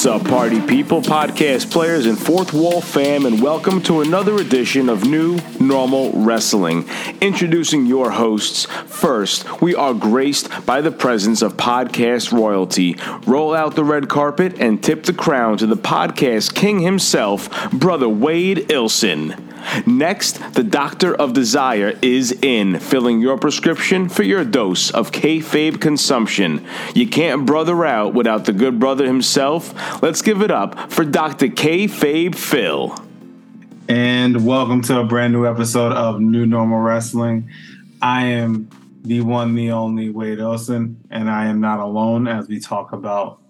What's up, party people, podcast players, and fourth wall fam, and welcome to another edition of New Normal Wrestling. Introducing your hosts. First, we are graced by the presence of podcast royalty. Roll out the red carpet and tip the crown to the podcast king himself, Brother Wade Ilson. Next, the Doctor of Desire is in, filling your prescription for your dose of kayfabe consumption. You can't brother out without the good brother himself. Let's give it up for Dr. Kayfabe Phil. And welcome to a brand new episode of New Normal Wrestling. I am the one, the only Wade Ilson, and I am not alone as we talk about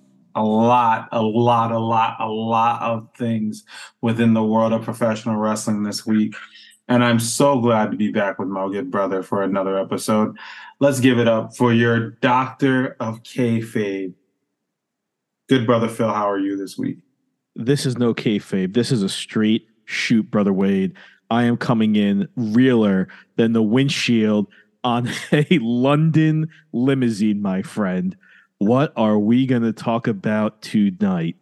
a lot, a lot, a lot, a lot of things within the world of professional wrestling this week. And I'm so glad to be back with my good brother for another episode. Let's give it up for your doctor of kayfabe. Good brother Phil, how are you this week? This is no kayfabe. This is a straight shoot, brother Wade. I am coming in realer than the windshield on a London limousine, my friend. What are we going to talk about tonight?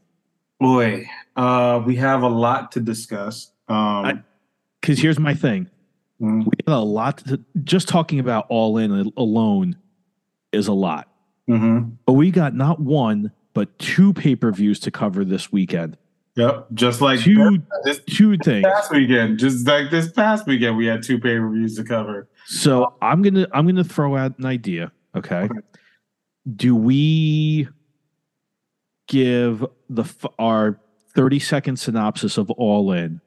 Boy, uh, we have a lot to discuss. Um, Because here's my thing mm, we have a lot to, just talking about All In alone is a lot. mhm. But we got not one, but two pay per views to cover this weekend. Yep, just like Two, this two things. past weekend, just like this past weekend, we had two pay per views to cover. So I'm gonna I'm gonna throw out an idea. Okay. Okay. Do we give the our 30 second synopsis of All In?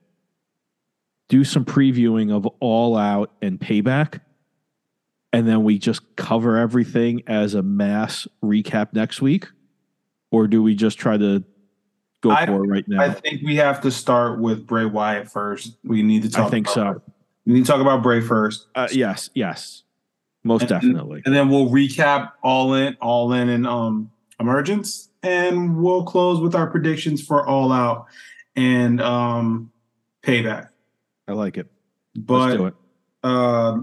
Do some previewing of All Out and Payback, and then we just cover everything as a mass recap next week, or do we just try to go I- for it right now? I think we have to start with Bray Wyatt first. We need to talk. I think about, so. We need to talk about Bray first, Uh, yes, yes, most And- definitely. and then we'll recap All In, All In, and um Emergence, and we'll close with our predictions for All Out and um Payback. I like it. But Let's do it. uh,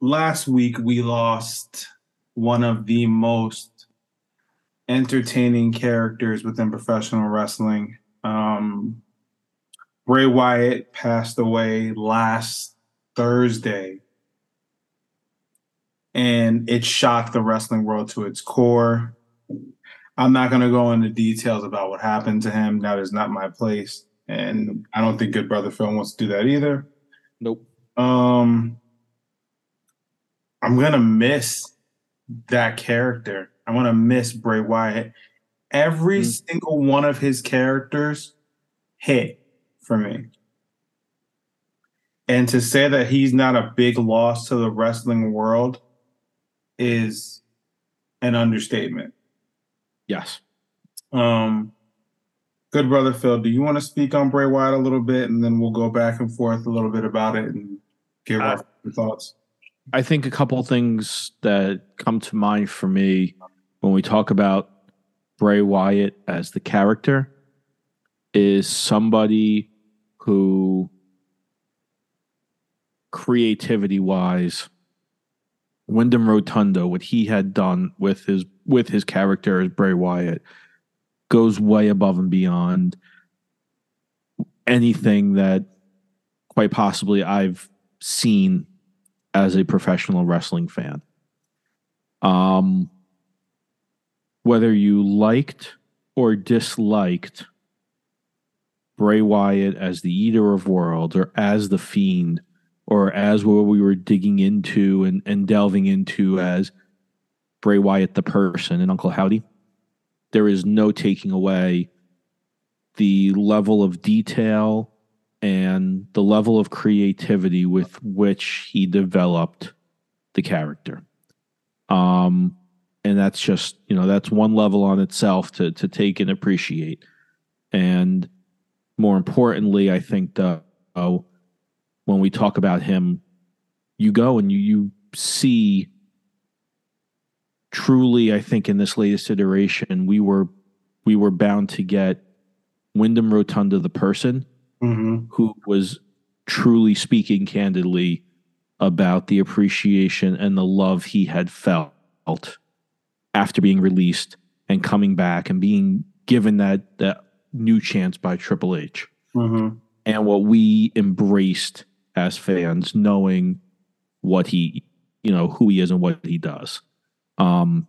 last week we lost one of the most entertaining characters within professional wrestling. Um, Bray Wyatt passed away last Thursday, and it shocked the wrestling world to its core. I'm not going to go into details about what happened to him. That is not my place. And I don't think Good Brother Phil wants to do that either. Nope. Um, I'm gonna miss that character. I'm gonna miss Bray Wyatt. Every Mm. single one of his characters hit for me. And to say that he's not a big loss to the wrestling world is an understatement. Yes. Um, good brother Phil, do you want to speak on Bray Wyatt a little bit, and then we'll go back and forth a little bit about it and give Uh, our thoughts. I think a couple things that come to mind for me when we talk about Bray Wyatt as the character is somebody who creativity wise Wyndham Rotunda what he had done with his with his character as Bray Wyatt goes way above and beyond anything that quite possibly I've seen as a professional wrestling fan. Um, whether you liked or disliked Bray Wyatt as the Eater of Worlds or as the Fiend or as what we were digging into and, and delving into as Bray Wyatt the person and Uncle Howdy, there is no taking away the level of detail and the level of creativity with which he developed the character. Um, and that's just you know that's one level on itself to to take and appreciate. And more importantly, I think the uh, when we talk about him, you go and you you see truly. I think in this latest iteration, we were we were bound to get Wyndham Rotunda the person Mm-hmm. who was truly speaking candidly about the appreciation and the love he had felt after being released and coming back and being given that that new chance by Triple H Mm-hmm. and what we embraced as fans, knowing what he, you know, who he is and what he does. Um,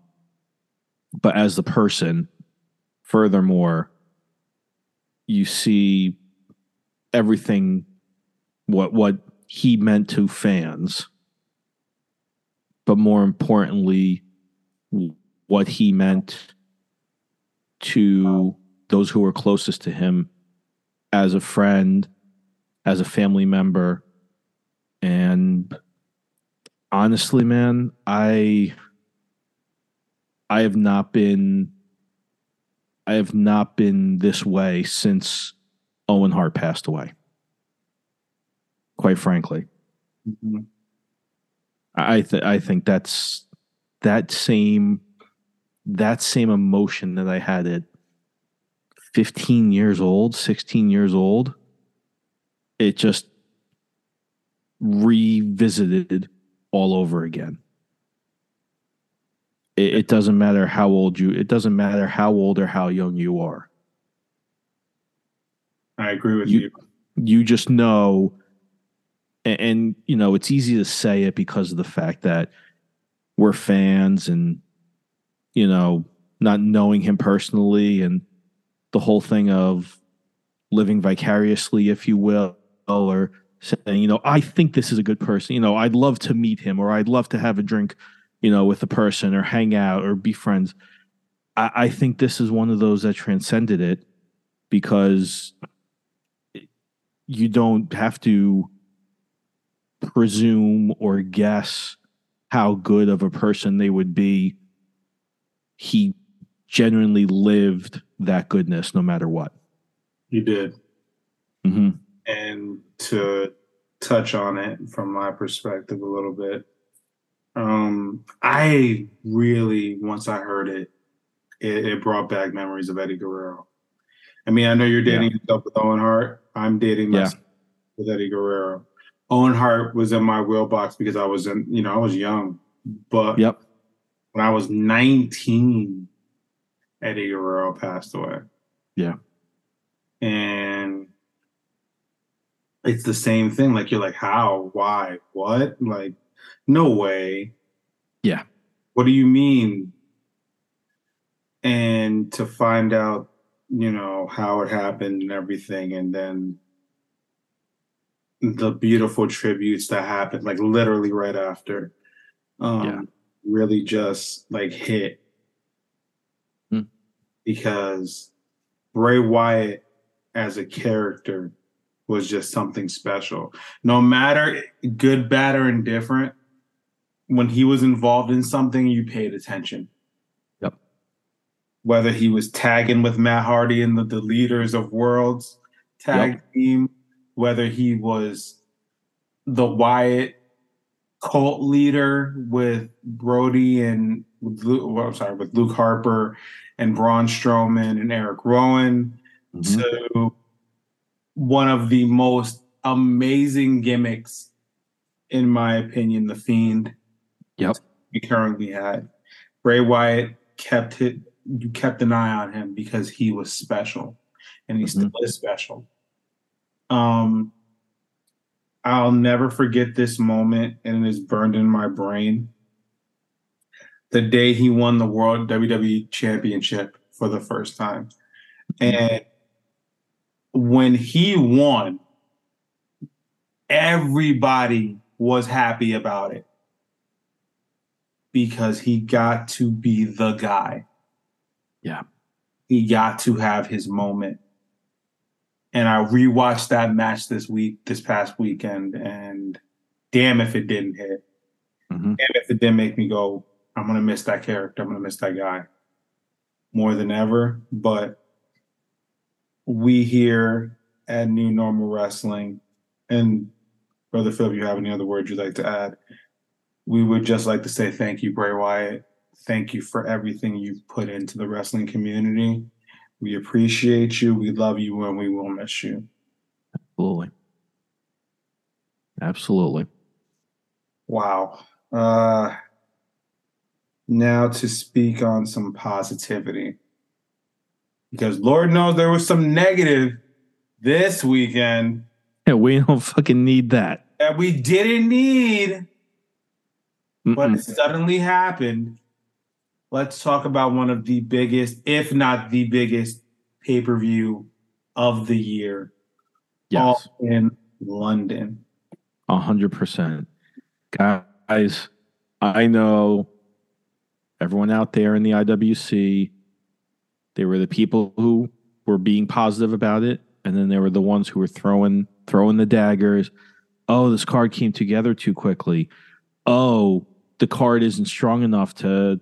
but as the person, furthermore, you see everything what what he meant to fans, but more importantly, what he meant to those who were closest to him as a friend, as a family member. And honestly, man, I I have not been I have not been this way since Owen Hart passed away. Quite frankly. Mm-hmm. I th- I think that's that same that same emotion that I had at 15 years old, 16 years old. It just revisited all over again. It, it doesn't matter how old you it doesn't matter how old or how young you are. I agree with You- you. you just know and, and you know it's easy to say it because of the fact that we're fans and you know not knowing him personally and the whole thing of living vicariously if you will or saying you know i think this is a good person you know i'd love to meet him or i'd love to have a drink you know with a person or hang out or be friends i, I think this is one of those that transcended it because you don't have to presume or guess how good of a person they would be. He genuinely lived that goodness no matter what. He did. Mm-hmm. And to touch on it from my perspective a little bit um i really once i heard it it, it brought back memories of eddie guerrero i mean i know you're dating yourself with owen hart i'm dating Yeah. myself with eddie guerrero owen hart was in my wheelbox because i was in you know i was young but Yep. when i was 19 eddie guerrero passed away Yeah. and it's the same thing. Like you're like, how, why, what? Like, no way. Yeah. What do you mean? And to find out, you know, how it happened and everything, and then the beautiful tributes that happened, like literally right after, um, Yeah. really just like hit. Hmm. Because Bray Wyatt as a character was just something special. No matter good, bad, or indifferent, when he was involved in something, you paid attention. Yep. Whether he was tagging with Matt Hardy in the, the Leaders of Worlds tag team, whether he was the Wyatt cult leader with Brody and with Luke, well, I'm sorry, with Luke Harper and Braun Strowman and Eric Rowan Mhm. to one of the most amazing gimmicks, in my opinion, the Fiend. Yep. We currently had Bray Wyatt kept it. You kept an eye on him because he was special, and he still is special. Um, I'll never forget this moment, and it is burned in my brain. The day he won the World WWE Championship for the first time, and when he won, everybody was happy about it because he got to be the guy. Yeah. He got to have his moment. And I rewatched that match this week, this past weekend, and damn if it didn't hit. Mhm. Damn if it didn't make me go, I'm gonna miss that character. I'm gonna miss that guy more than ever. But we here at New Normal Wrestling, and Brother Phil, if you have any other words you'd like to add, we would just like to say thank you, Bray Wyatt. Thank you for everything you've put into the wrestling community. We appreciate you. We love you, and we will miss you. Absolutely. Absolutely. Wow. Uh, now to speak on some positivity. Because Lord knows there was some negative this weekend Yeah, we don't fucking need that. that we didn't need, but Mm-mm. it suddenly happened. Let's talk about one of the biggest, if not the biggest, pay per view of the year, Yes, all in London. a hundred percent, guys. I know everyone out there in the IWC. They were the people who were being positive about it, and then there were the ones who were throwing throwing the daggers. Oh, this card came together too quickly. Oh, the card isn't strong enough to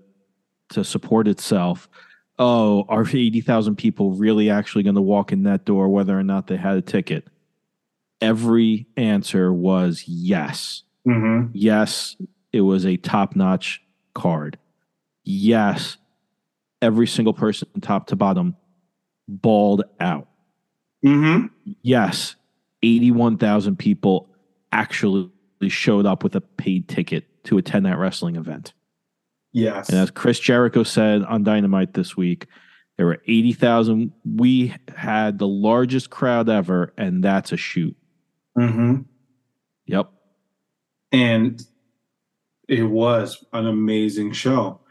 to support itself. Oh, are eighty thousand people really actually going to walk in that door, whether or not they had a ticket? Every answer was yes. Mm-hmm. Yes, it was a top notch card. Yes, every single person, top to bottom, balled out. Mm-hmm. Yes, 81,000 people actually showed up with a paid ticket to attend that wrestling event. Yes. And as Chris Jericho said on Dynamite this week, there were 80,000. We had the largest crowd ever, and that's a shoot. mm-hmm. Yep. and it was an amazing show.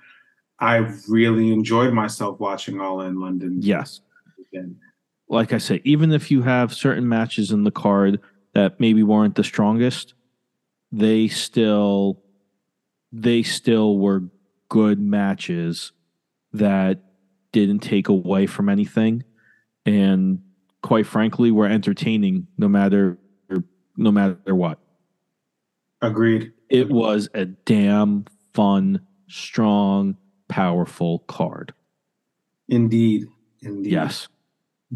I really enjoyed myself watching All in London. Yes. Again. like I said, even if you have certain matches in the card that maybe weren't the strongest, they still they still were good matches that didn't take away from anything and quite frankly were entertaining no matter no matter what. Agreed. It was a damn fun, strong, powerful card. Indeed. Indeed. Yes.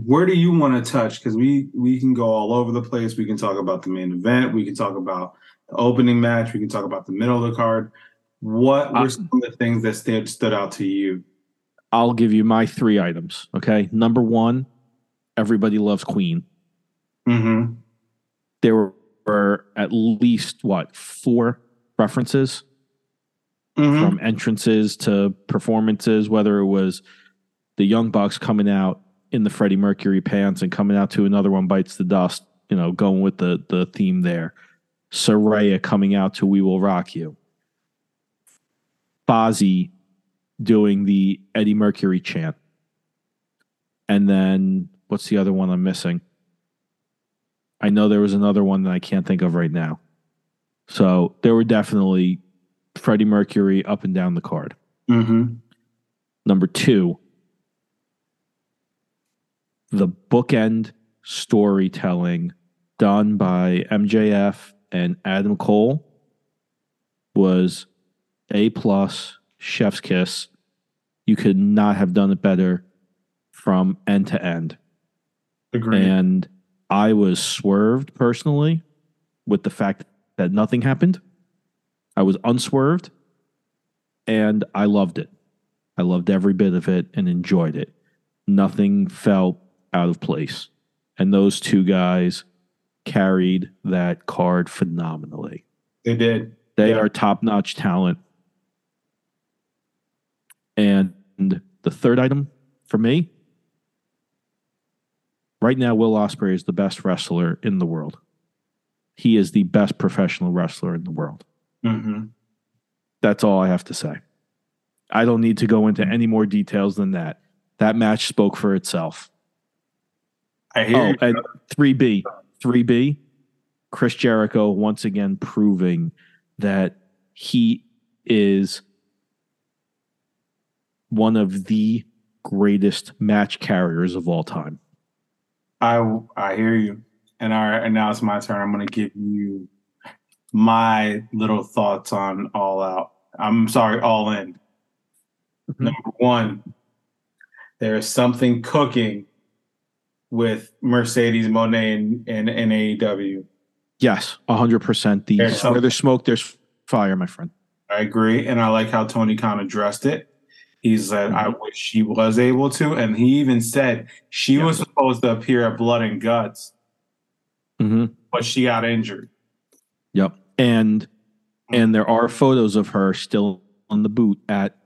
Where do you want to touch? Because we we can go all over the place. We can talk about the main event. We can talk about the opening match. We can talk about the middle of the card. What were Uh, some of the things that stood stood out to you? I'll give you my three items. Okay. Number one, everybody loves Queen. Mm-hmm. There were at least what four references Mm-hmm. from entrances to performances, whether it was the Young Bucks coming out in the Freddie Mercury pants and coming out to another one bites the dust, you know, going with the the theme there. Saraya coming out to We Will Rock You. Fozzy doing the Eddie Mercury chant. And then what's the other one I'm missing? I know there was another one that I can't think of right now. So there were definitely Freddie Mercury up and down the card. Mm-hmm. Number two, the bookend storytelling done by MJF and Adam Cole was A plus, chef's kiss. You could not have done it better from end to end. Agreed. And I was swerved personally with the fact that nothing happened. I was unswerved and I loved it. I loved every bit of it and enjoyed it. Nothing felt out of place. And those two guys carried that card phenomenally. they did. They Yeah. are top notch talent. And the third item for me, right now, Will Ospreay is the best wrestler in the world. He is the best professional wrestler in the world. Mm-hmm. That's all I have to say. I don't need to go into any more details than that. That match spoke for itself. I hear Oh, you. and 3B, 3B, Chris Jericho once again proving that he is one of the greatest match carriers of all time. I I hear you. And all right, and now it's my turn. I'm gonna give you my little thoughts on all out. I'm sorry, all in. Mhm. Number one, there is something cooking with Mercedes Moné and, and, and AEW. Yes, 100%. The, There's where there's smoke, there's fire, my friend. I agree, and I like how Tony Khan addressed it. He said, "I wish she was able to," and he even said she was supposed to appear at Blood and Guts, hmm but she got injured. Yep. And and there are photos of her still on the boot at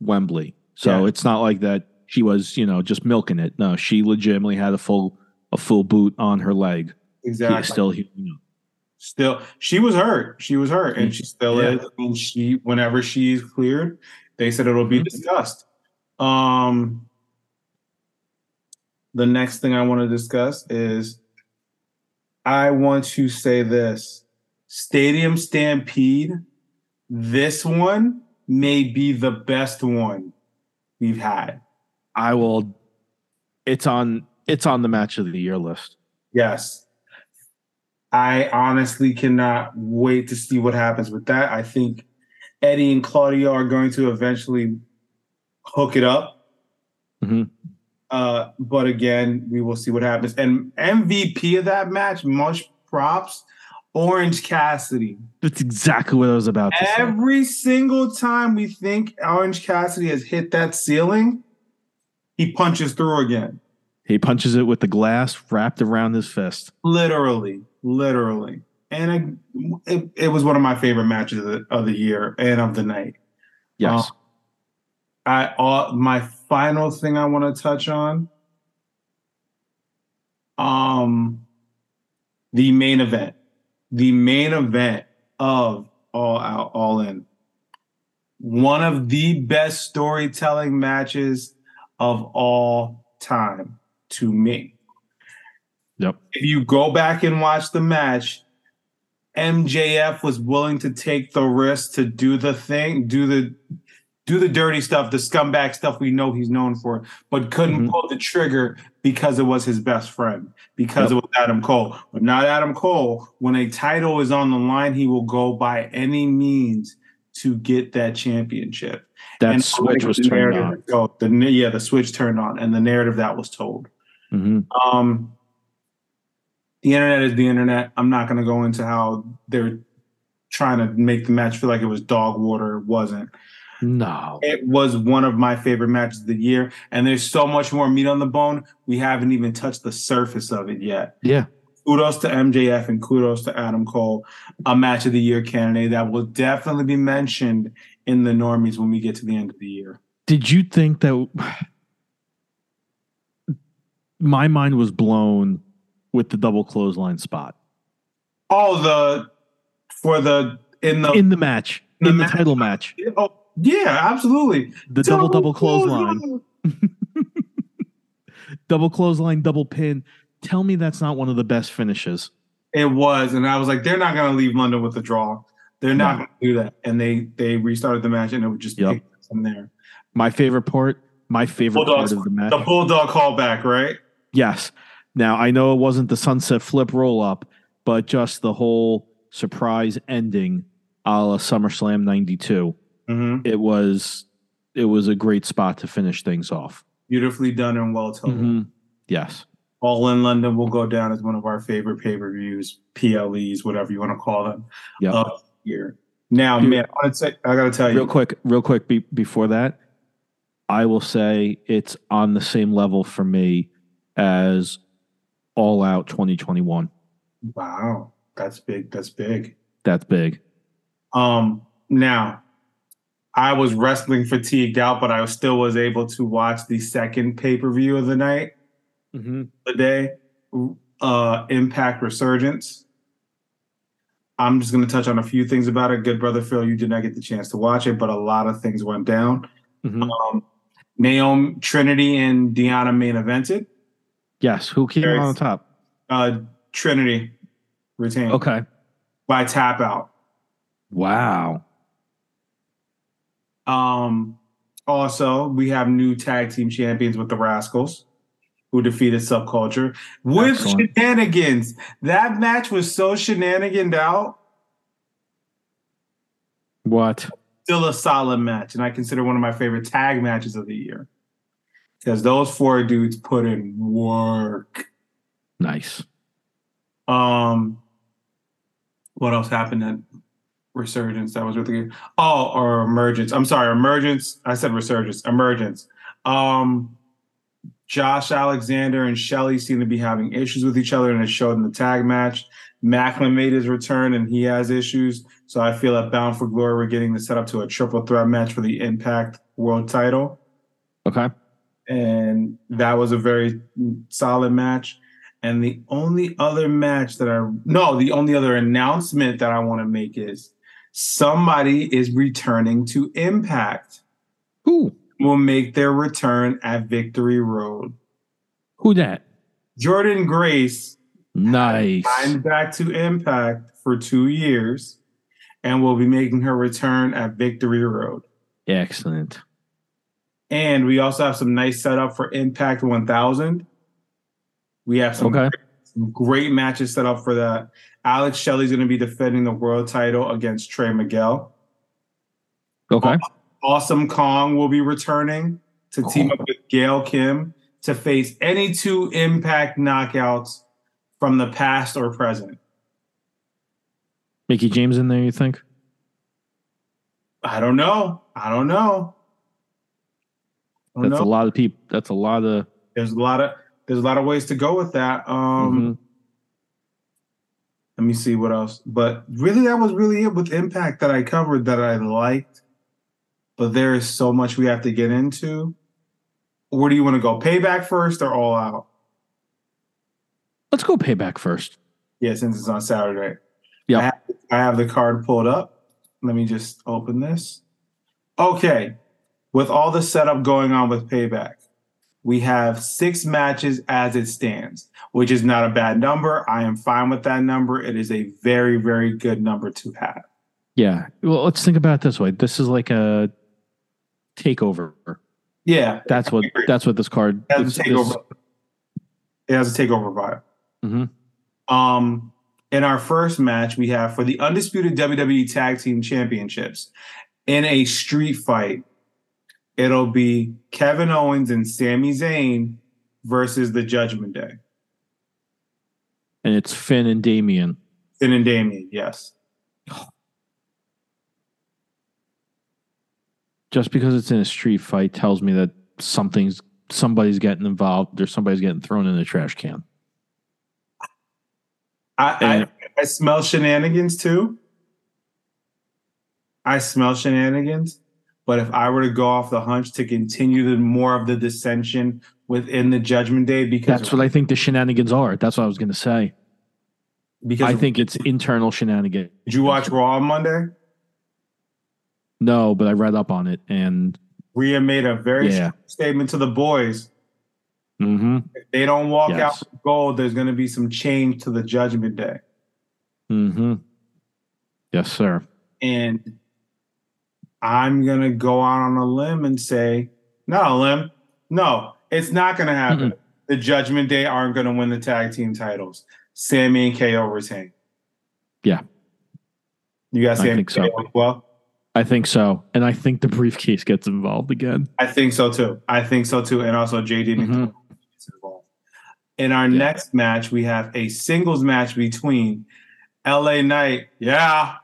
Wembley. So Yeah. it's not like that she was, you know, just milking it. No, she legitimately had a full a full boot on her leg. Exactly. He's still healing up. still she was hurt she was hurt and she still Yeah. is and she whenever she's cleared they said it'll be Mhm. discussed um the next thing i want to discuss is i want to say this stadium stampede this one may be the best one we've had I will. It's on. It's on the match of the year list. Yes. I honestly cannot wait to see what happens with that. I think Eddie and Claudio are going to eventually hook it up. Mhm. Uh, but again, we will see what happens. And MVP of that match, much props, Orange Cassidy. That's exactly what I was about to say. Every single time we think Orange Cassidy has hit that ceiling, he punches through again. He punches it with the glass wrapped around his fist. literally literally and I, it, it was one of my favorite matches of the, of the year and of the night Yes. i uh, my final thing i want to touch on um the main event the main event of all out all in one of the best storytelling matches of all time to me yep. if you go back and watch the match, MJF was willing to take the risk to do the thing, do the do the dirty stuff, the scumbag stuff we know he's known for, but couldn't Mhm. pull the trigger because it was his best friend, because Yep. it was Adam Cole. But not Adam Cole. When a title is on the line, he will go by any means to get that championship. That And switch was the turned on. Oh, the yeah, the switch turned on, and the narrative that was told. hmm Um, the internet is the internet. I'm not going to go into how they're trying to make the match feel like it was dog water. It wasn't. No. It was one of my favorite matches of the year, and there's so much more meat on the bone. We haven't even touched the surface of it yet. Yeah. Kudos to MJF and kudos to Adam Cole, a match of the year candidate that will definitely be mentioned in the normies when we get to the end of the year. Did you think that my mind was blown with the double clothesline spot Oh, the for the in the in the match, The in the match- title match, oh yeah, absolutely. the double double clothesline, double clothesline, double pin. Tell me that's not one of the best finishes. It was, and I was like, they're not going to leave London with the draw. They're not No. going to do that. And they they restarted the match, and it would just Yep. from there. My favorite part, my favorite part of the match. the bulldog callback, right? Yes. Now I know it wasn't the sunset flip roll up, but just the whole surprise ending a la SummerSlam '92. Mm-hmm. It was it was a great spot to finish things off. Beautifully done and well told. Mhm. Yes. All in London will go down as one of our favorite pay per views, PLEs, whatever you want to call them. Of the year. Now, Dude. man, I, say, I got to tell you, Real quick, real quick be, before that, I will say it's on the same level for me as All Out 2021. wow, that's big. That's big. That's big. Um, now, I was wrestling fatigued out, but I still was able to watch the second pay per view of the night, Mm-hmm. the day, uh, Impact Resurgence. I'm just going to touch on a few things about it. Good brother Phil, you did not get the chance to watch it, but a lot of things went down. Mm-hmm. Um, Naomi, Trinity, and Deonna main evented. Yes. Who came out on top? Uh, Trinity retained Okay. by tap out. Wow. Um, also, we have new tag team champions with the Rascalz, who defeated Subculture with Excellent. shenanigans. That match was so shenaniganed out. What? Still a solid match, and I consider one of my favorite tag matches of the year because those four dudes put in work. Nice. Um, what else happened at Resurgence? That was really good. Oh, or Emergence. I'm sorry, Emergence. I said Resurgence. Emergence. Um, Josh Alexander and Shelley seem to be having issues with each other, and it showed in the tag match. Maclin made his return, and he has issues. So I feel at Bound for Glory, we're getting the setup to a triple threat match for the Impact World Title. Okay. and that was a very solid match. And the only other match that I no, the only other announcement that I want to make is somebody is returning to Impact. Who? Will make their return at Victory Road. Who that? Jordynne Grace Nice. signed back to Impact for two years and will be making her return at Victory Road. Excellent. And we also have some nice setup for Impact 1000. We have some, Okay. Great matches set up for that. Alex Shelley's going to be defending the world title against Trey Miguel. Okay. Awesome Kong will be returning to team up with Gail Kim to face any two Impact knockouts from the past or present. Mickie James in there, you think? I don't know. I don't know. I don't That's know. a lot of people. That's a lot of. There's a lot of there's a lot of ways to go with that. Um Mhm. let me see what else. But really that was really it with Impact that I covered that I liked. But there is so much we have to get into. Where do you want to go? Payback first or all out? Let's go payback first. Yeah, since it's on Saturday. Yeah. I have, I have the card pulled up. Let me just open this. Okay. With all the setup going on with Payback, we have six matches as it stands, which is not a bad number. I am fine with that number. It is a very, very good number to have. Yeah. Well, let's think about it this way. This is like a takeover. Yeah. That's what. That's what this card. It has a takeover. It has a takeover vibe. Mhm. Um, in our first match, we have for the undisputed WWE Tag Team Championships in a street fight. It'll be Kevin Owens and Sami Zayn versus the Judgment Day. and it's Finn and Damian. Finn and Damian, yes. Just because it's in a street fight tells me that something's somebody's getting involved or somebody's getting thrown in a trash can. I, And- I, I smell shenanigans too. I smell shenanigans. But if I were to go off the hunch to continue the more of the dissension within the Judgment Day, because That's what I think the shenanigans are. That's what I was going to say. because I think it's internal shenanigans. did you watch Raw on Monday? No, but I read up on it and Rhea made a very Yeah. strong statement to the boys. hmm If they don't walk Yes. out with gold, there's going to be some change to the Judgment Day. Mm-hmm. Yes, sir. And I'm going to go out on a limb and say, not a limb. No, it's not going to happen. The Judgment Day aren't going to win the tag team titles. Sami and KO retain. Yeah. You I think so. KO as well? I think so. And I think the briefcase gets involved again. I think so too. I think so too. And also JD Mhm. Nicole is involved. In our Yeah. next match, we have a singles match between LA Knight, yeah,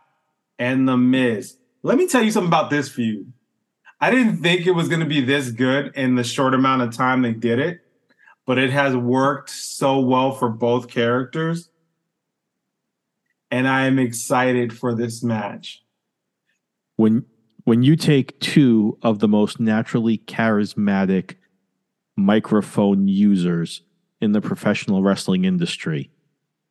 and The Miz. Let me tell you something about this feud. I didn't think it was going to be this good in the short amount of time they did it, but it has worked so well for both characters. And I am excited for this match. When when you take two of the most naturally charismatic microphone users in the professional wrestling industry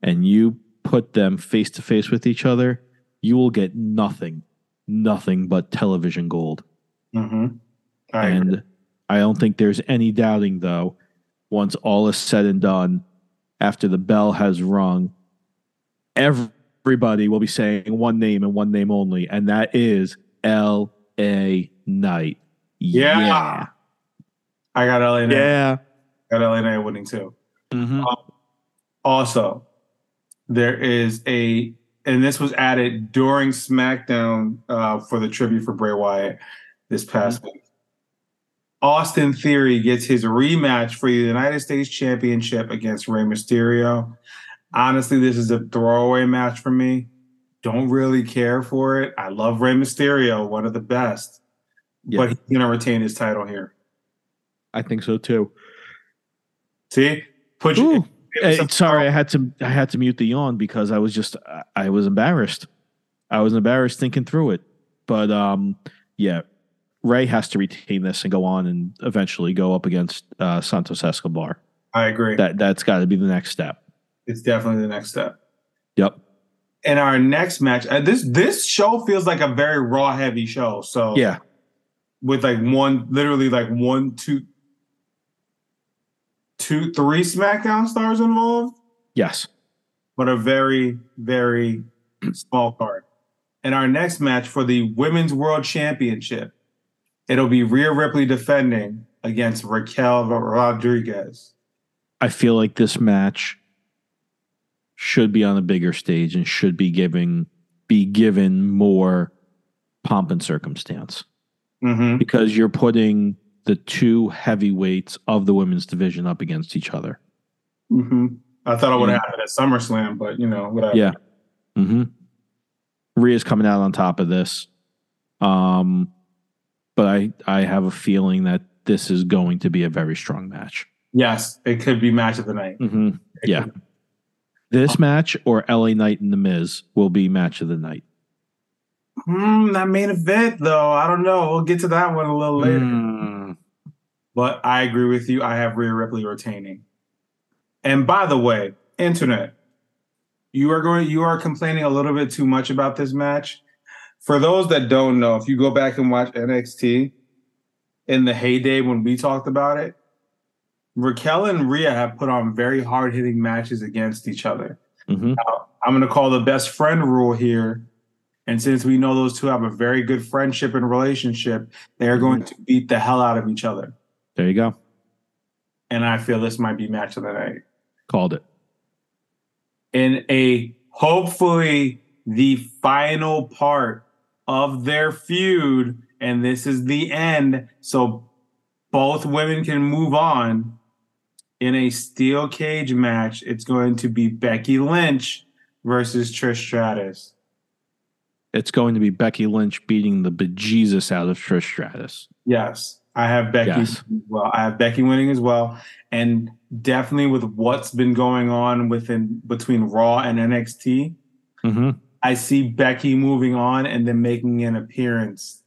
and you put them face to face with each other, you will get nothing, nothing but television gold. Mm-hmm. I agree. and I don't think there's any doubting, though, once all is said and done, after the bell has rung, everybody will be saying one name and one name only, and that is L.A. Knight. Yeah. I got LA Knight. Yeah. Got LA Knight winning too. Mhm. Also, there is a, and this was added during SmackDown uh, for the tribute for Bray Wyatt this past week. Austin Theory gets his rematch for the United States Championship against Rey Mysterio. Honestly, this is a throwaway match for me. Don't really care for it. I love Rey Mysterio, one of the best, Yeah. but he's going to retain his title here. I think so too. See, put you. Hey, sorry, I had to I had to mute the yawn because I was just I- I was embarrassed. I was embarrassed thinking through it. But um yeah, Rey has to retain this and go on and eventually go up against uh, Santos Escobar. I agree. That that's got to be the next step. it's definitely the next step. Yep. And our next match, uh, this this show feels like a very raw heavy show. So Yeah. with like one, literally like one, two, two, three SmackDown stars involved, Yes. but a very, very small card. And our next match for the Women's World Championship, it'll be Rhea Ripley defending against Raquel Rodriguez. I feel like this match should be on a bigger stage and should be giving be given more pomp and circumstance Mm-hmm. because you're putting the two heavyweights of the women's division up against each other. Mm-hmm. I thought it would have happened at SummerSlam, but you know, whatever. Yeah. Mm-hmm. Rhea's coming out on top of this. Um, but I I have a feeling that this is going to be a very strong match. Yes, it could be match of the night. Mm-hmm. Yeah. could- This match or LA Knight and The Miz will be match of the night. Hmm, that main event, though, I don't know. We'll get to that one a little later. Mm. But I agree with you. I have Rhea Ripley retaining. And by the way, internet, you are going. You are complaining a little bit too much about this match. For those that don't know, if you go back and watch NXT in the heyday when we talked about it, Raquel and Rhea have put on very hard hitting matches against each other. Mhm. I'm going to call the best friend rule here. And since we know those two have a very good friendship and relationship, they are going to beat the hell out of each other. There you go. And I feel this might be match of the night. Called it. In a hopefully the final part of their feud, and this is the end, so both women can move on. In a steel cage match, it's going to be Becky Lynch versus Trish Stratus. It's going to be Becky Lynch beating the bejesus out of Trish Stratus. Yes, I have Becky. Yes. Well, I have Becky winning as well, and definitely with what's been going on within between Raw and NXT, Mm-hmm. I see Becky moving on and then making an appearance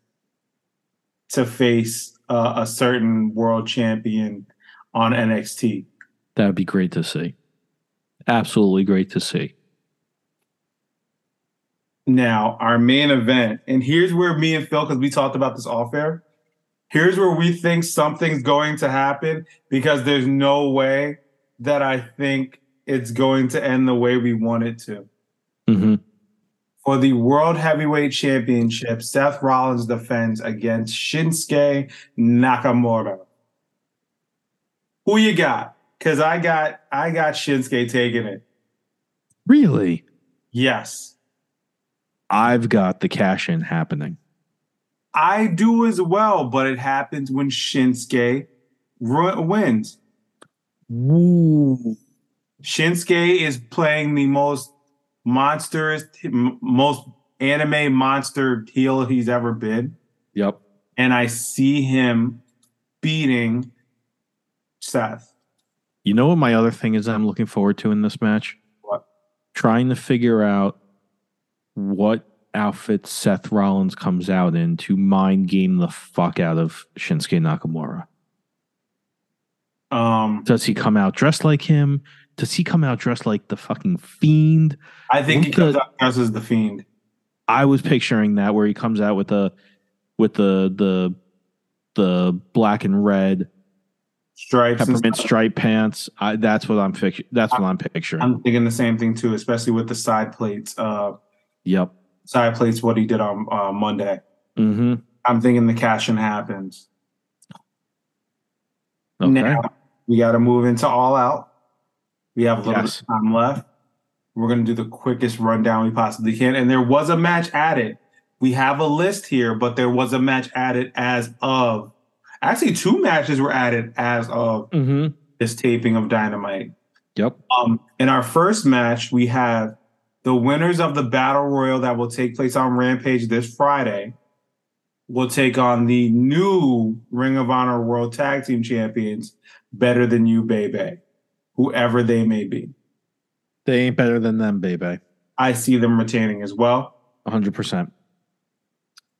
to face uh, a certain world champion on NXT. That would be great to see. Absolutely great to see. Now, our main event, and here's where me and Phil, because we talked about this off air, here's where we think something's going to happen because there's no way that I think it's going to end the way we want it to. Mm-hmm. For the World Heavyweight Championship, Seth Rollins defends against Shinsuke Nakamura. Who you got? Because I got I got Shinsuke taking it. Really? Yes. I've got the cash in happening. I do as well, but it happens when Shinsuke ru- wins. Woo. Shinsuke is playing the most monstrous, most anime monster heel he's ever been. Yep. And I see him beating Seth. You know what my other thing is I'm looking forward to in this match? What? Trying to figure out what outfit Seth Rollins comes out in to mind game the fuck out of Shinsuke Nakamura. Um, Does he come out dressed like him? Does he come out dressed like the fucking fiend? I think he What comes the- out dressed as the Fiend. I was picturing that where he comes out with the with the the the black and red Stripes. peppermint stripe pants. I, that's what I'm fic- That's what I'm picturing. I'm thinking the same thing too, especially with the side plates. Uh, yep. Side plates, what he did on uh, Monday. Mm-hmm. I'm thinking the cashing happens. Okay. Now we got to move into all out. We have a little Yes. bit of time left. We're going to do the quickest rundown we possibly can. And there was a match added. We have a list here, but there was a match added as of. Actually, two matches were added as of mm-hmm. this taping of Dynamite. Yep. Um, in our first match, we have the winners of the battle royal that will take place on Rampage this Friday. Will take on the new Ring of Honor World Tag Team Champions, Better Than You, baby, whoever they may be. They ain't better than them, baby. I see them retaining as well. 100%.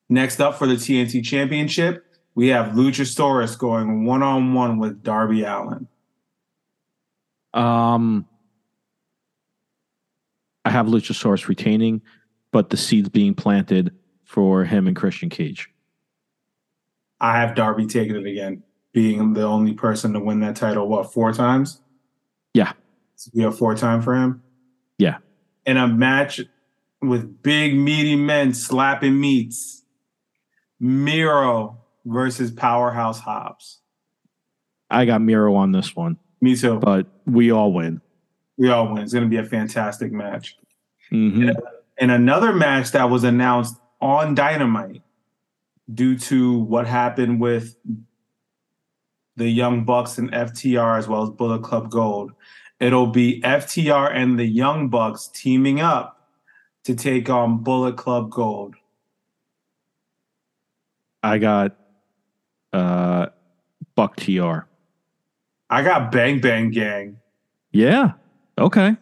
Next up for the TNT Championship, we have Luchasaurus going one on one with Darby Allin. Um, I have Luchasaurus retaining, but the seeds being planted for him and Christian Cage. I have Darby taking it again, being the only person to win that title. What four times? Yeah. So we have four time for him. Yeah. In a match with big meaty men slapping meats, Miro versus Powerhouse Hobbs. I got Miro on this one, Me too. but we all win. We all win. It's going to be a fantastic match. Mhm. And another match that was announced on Dynamite due to what happened with the Young Bucks and FTR as well as Bullet Club Gold. It'll be FTR and the Young Bucks teaming up to take on Bullet Club Gold. I got uh, Buck TR. I got Bang Bang Gang. Yeah. Okay.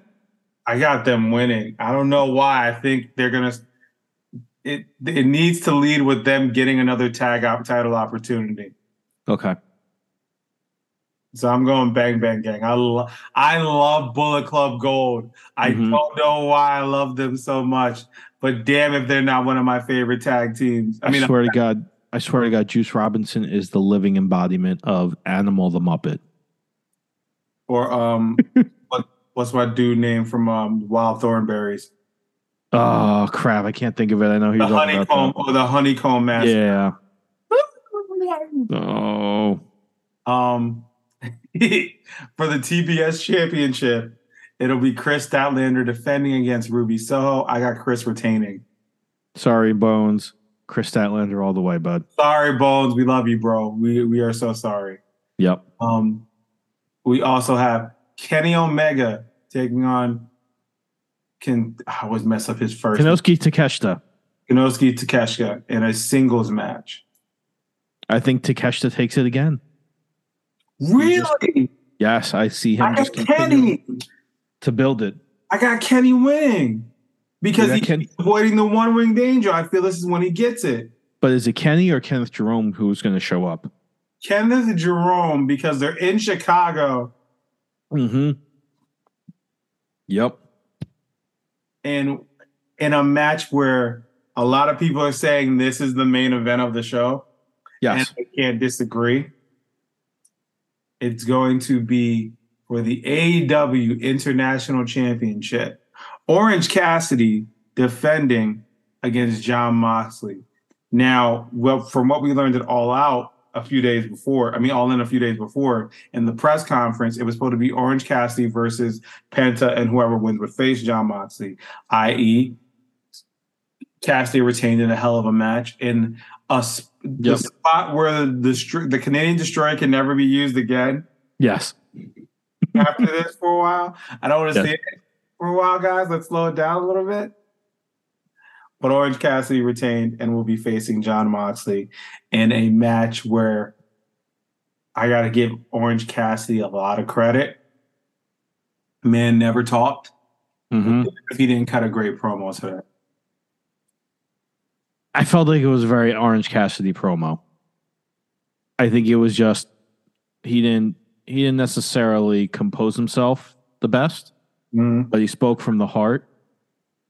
I got them winning. I don't know why. I think they're gonna. It it needs to lead with them getting another tag out title opportunity. Okay. So I'm going Bang Bang Gang. I lo- I love Bullet Club Gold. I Mhm. don't know why I love them so much, but damn if they're not one of my favorite tag teams. I I, mean, swear to God, I swear to God, Juice Robinson is the living embodiment of Animal the Muppet. or um, what's my dude name from um Wild Thornberrys? Oh crap! I can't think of it. I know who The honeycomb about. or the honeycomb though. master. Yeah. Oh. Um, for the TBS championship, it'll be Kris Statlander defending against Ruby Soho. I got Kris retaining. Sorry, Bones. Kris Statlander all the way, bud. Sorry, Bones. We love you, bro. We we are so sorry. Yep. Um, we also have Kenny Omega taking on. Can I always mess up his first? Konosuke Takeshita. Konosuke Takeshita in a singles match. I think Takeshita takes it again. Really? Yes, I see him I just got Kenny. to build it. I got Kenny winning because he's Ken- avoiding the one ring danger. I feel this is when he gets it. But is it Kenny or Kenneth Jerome who's going to show up? Kenneth Jerome because they're in Chicago Mm-hmm. Yep. and in a match where a lot of people are saying this is the main event of the show. Yes. and I can't disagree. It's going to be for the AEW International Championship. Orange Cassidy defending against Jon Moxley. Now, well, from what we learned at All Out a few days before, I mean, All In a few days before, in the press conference, it was supposed to be Orange Cassidy versus Penta, and whoever wins would face Jon Moxley, i.e., Cassidy retained in a hell of a match in a the spot where the destro- the Canadian destroyer can never be used again Yes. after this for a while. I don't want to Yes. say it for a while, guys. Let's slow it down a little bit. But Orange Cassidy retained and will be facing Jon Moxley in a match where I got to give Orange Cassidy a lot of credit. Man never talked. hmm He didn't cut a great promo today. I felt like it was a very Orange Cassidy promo. I think it was just he didn't he didn't necessarily compose himself the best, Mhm. but he spoke from the heart.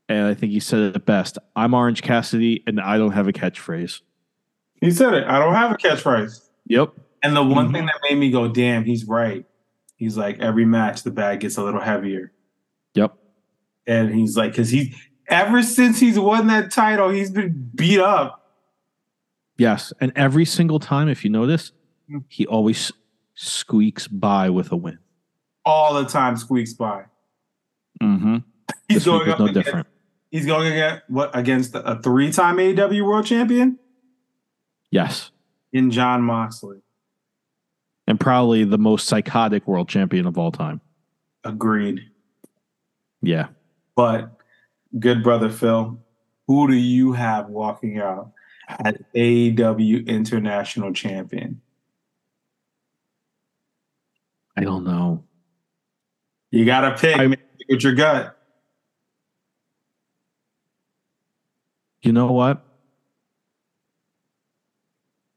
And I think he said it the best. I'm Orange Cassidy and I don't have a catchphrase. He said it. I don't have a catchphrase. Yep. And the one Mhm. thing that made me go, damn, he's right. He's like, every match the bag gets a little heavier. Yep. And he's like, because he ever since he's won that title, he's been beat up. Yes. And every single time, if you notice, he always squeaks by with a win. All the time squeaks by. Mm-hmm. He's This week going was up no against, different. He's going against what against a three-time AEW world champion Yes. in Jon Moxley. And probably the most psychotic world champion of all time. Agreed. Yeah. But good brother Phil, who do you have walking out as AEW International Champion? I don't know. You gotta pick I- man, pick with your gut. You know what?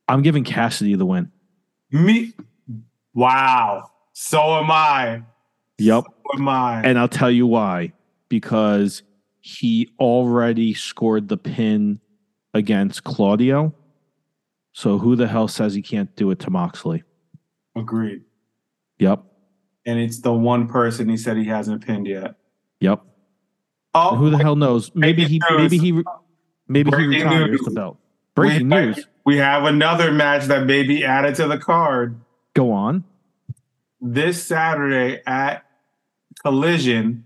I'm giving Cassidy the win. Me, wow. So am I. Yep. So am I. And I'll tell you why. Because he already scored the pin against Claudio. So who the hell says he can't do it to Moxley? Agreed. Yep. And it's the one person he said he hasn't pinned yet. Yep. Oh, And who the hell knows? Maybe he Breaking maybe he maybe he Breaking retires news. the belt. Breaking we, news. We have another match that may be added to the card Go on. this Saturday at Collision.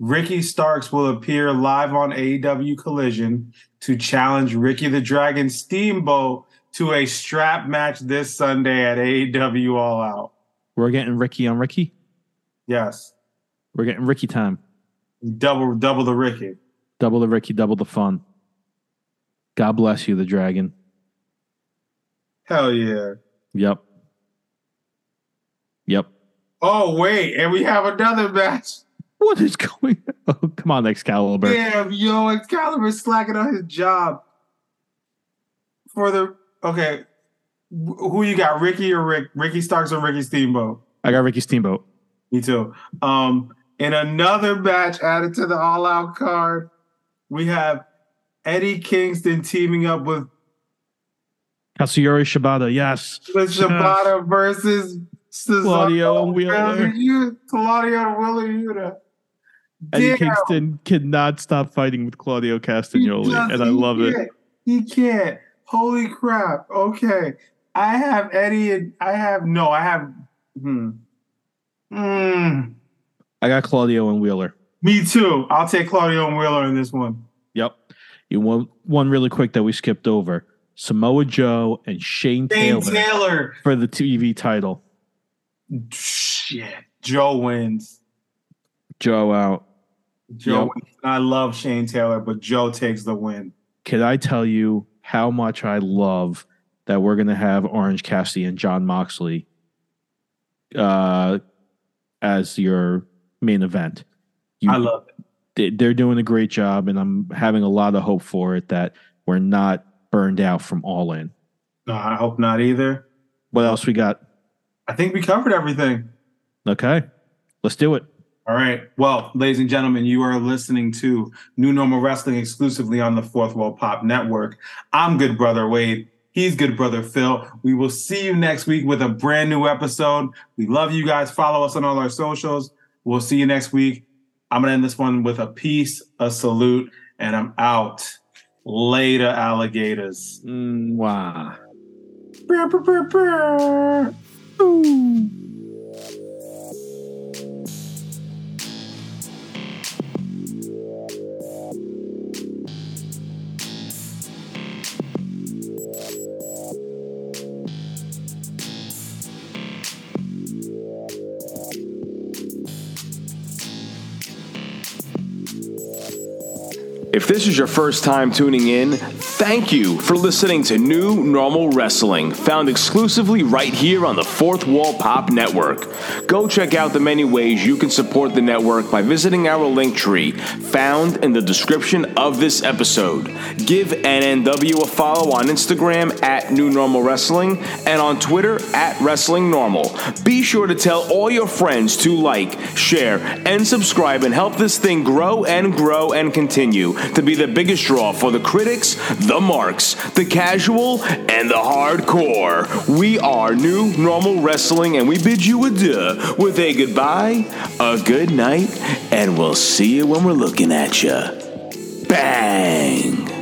Ricky Starks will appear live on AEW Collision to challenge Ricky the Dragon Steamboat to a strap match this Sunday at AEW All Out. We're getting Ricky on Ricky. Yes, We're getting Ricky time. double double the Ricky. Double the Ricky, double the fun. God bless you, the dragon. Hell yeah! Yep. Yep. Oh wait, and we have another match. What is going Oh, come on, Excalibur. Damn, yo, Excalibur slacking on his job. For the okay, who you got, Ricky or Rick? Ricky Starks or Ricky Steamboat? I got Ricky Steamboat. Me too. Um, in another match added to the All Out card, we have Eddie Kingston teaming up with Katsuyori Shibata, yes. with Shibata versus Cesaro Claudio and Wheeler. Wheeler. Claudio and Wheeler Yuta. Eddie Damn. Kingston cannot stop fighting with Claudio Castagnoli, and I love it. can't. He can't. Holy crap. Okay. I have Eddie and I have no, I have hmm. Mm, I got Claudio and Wheeler. me too. I'll take Claudio and Wheeler in this one. You want one really quick that we skipped over. Samoa Joe and Shane Dane Taylor Taylor. for the TV title. Shit. Joe wins. Joe out. Joe Yep. wins. I love Shane Taylor, but Joe takes the win. Can I tell you how much I love that we're going to have Orange Cassidy and Jon Moxley uh, as your main event? You, I love it. They- they're doing a great job, and I'm having a lot of hope for it that we're not burned out from All In. No, I hope not either. What else we got? I think we covered everything. Okay, let's do it. All right. Well, ladies and gentlemen, you are listening to New Normal Wrestling exclusively on the Fourth Wall Pop Network. I'm Good Brother Wade. He's Good Brother Phil. We will see you next week with a brand new episode. We love you guys. Follow us on all our socials. We'll see you next week. I'm going to end this one with a peace, a salute, and I'm out. Later, alligators. Wow. Brr, brr, brr, If this is your first time tuning in, thank you for listening to New Normal Wrestling, found exclusively right here on the Fourth Wall Pop Network. Go check out the many ways you can support the network by visiting our link tree found in the description of this episode. Give NNW a follow on Instagram at New Normal Wrestling and on Twitter at Wrestling Normal. Be sure to tell all your friends to like, share, and subscribe and help this thing grow and grow and continue to be the biggest draw for the critics, the marks, the casual, and the hardcore. We are New Normal Wrestling and we bid you adieu with a goodbye, a good night, and we'll see you when we're looking at you. Bang!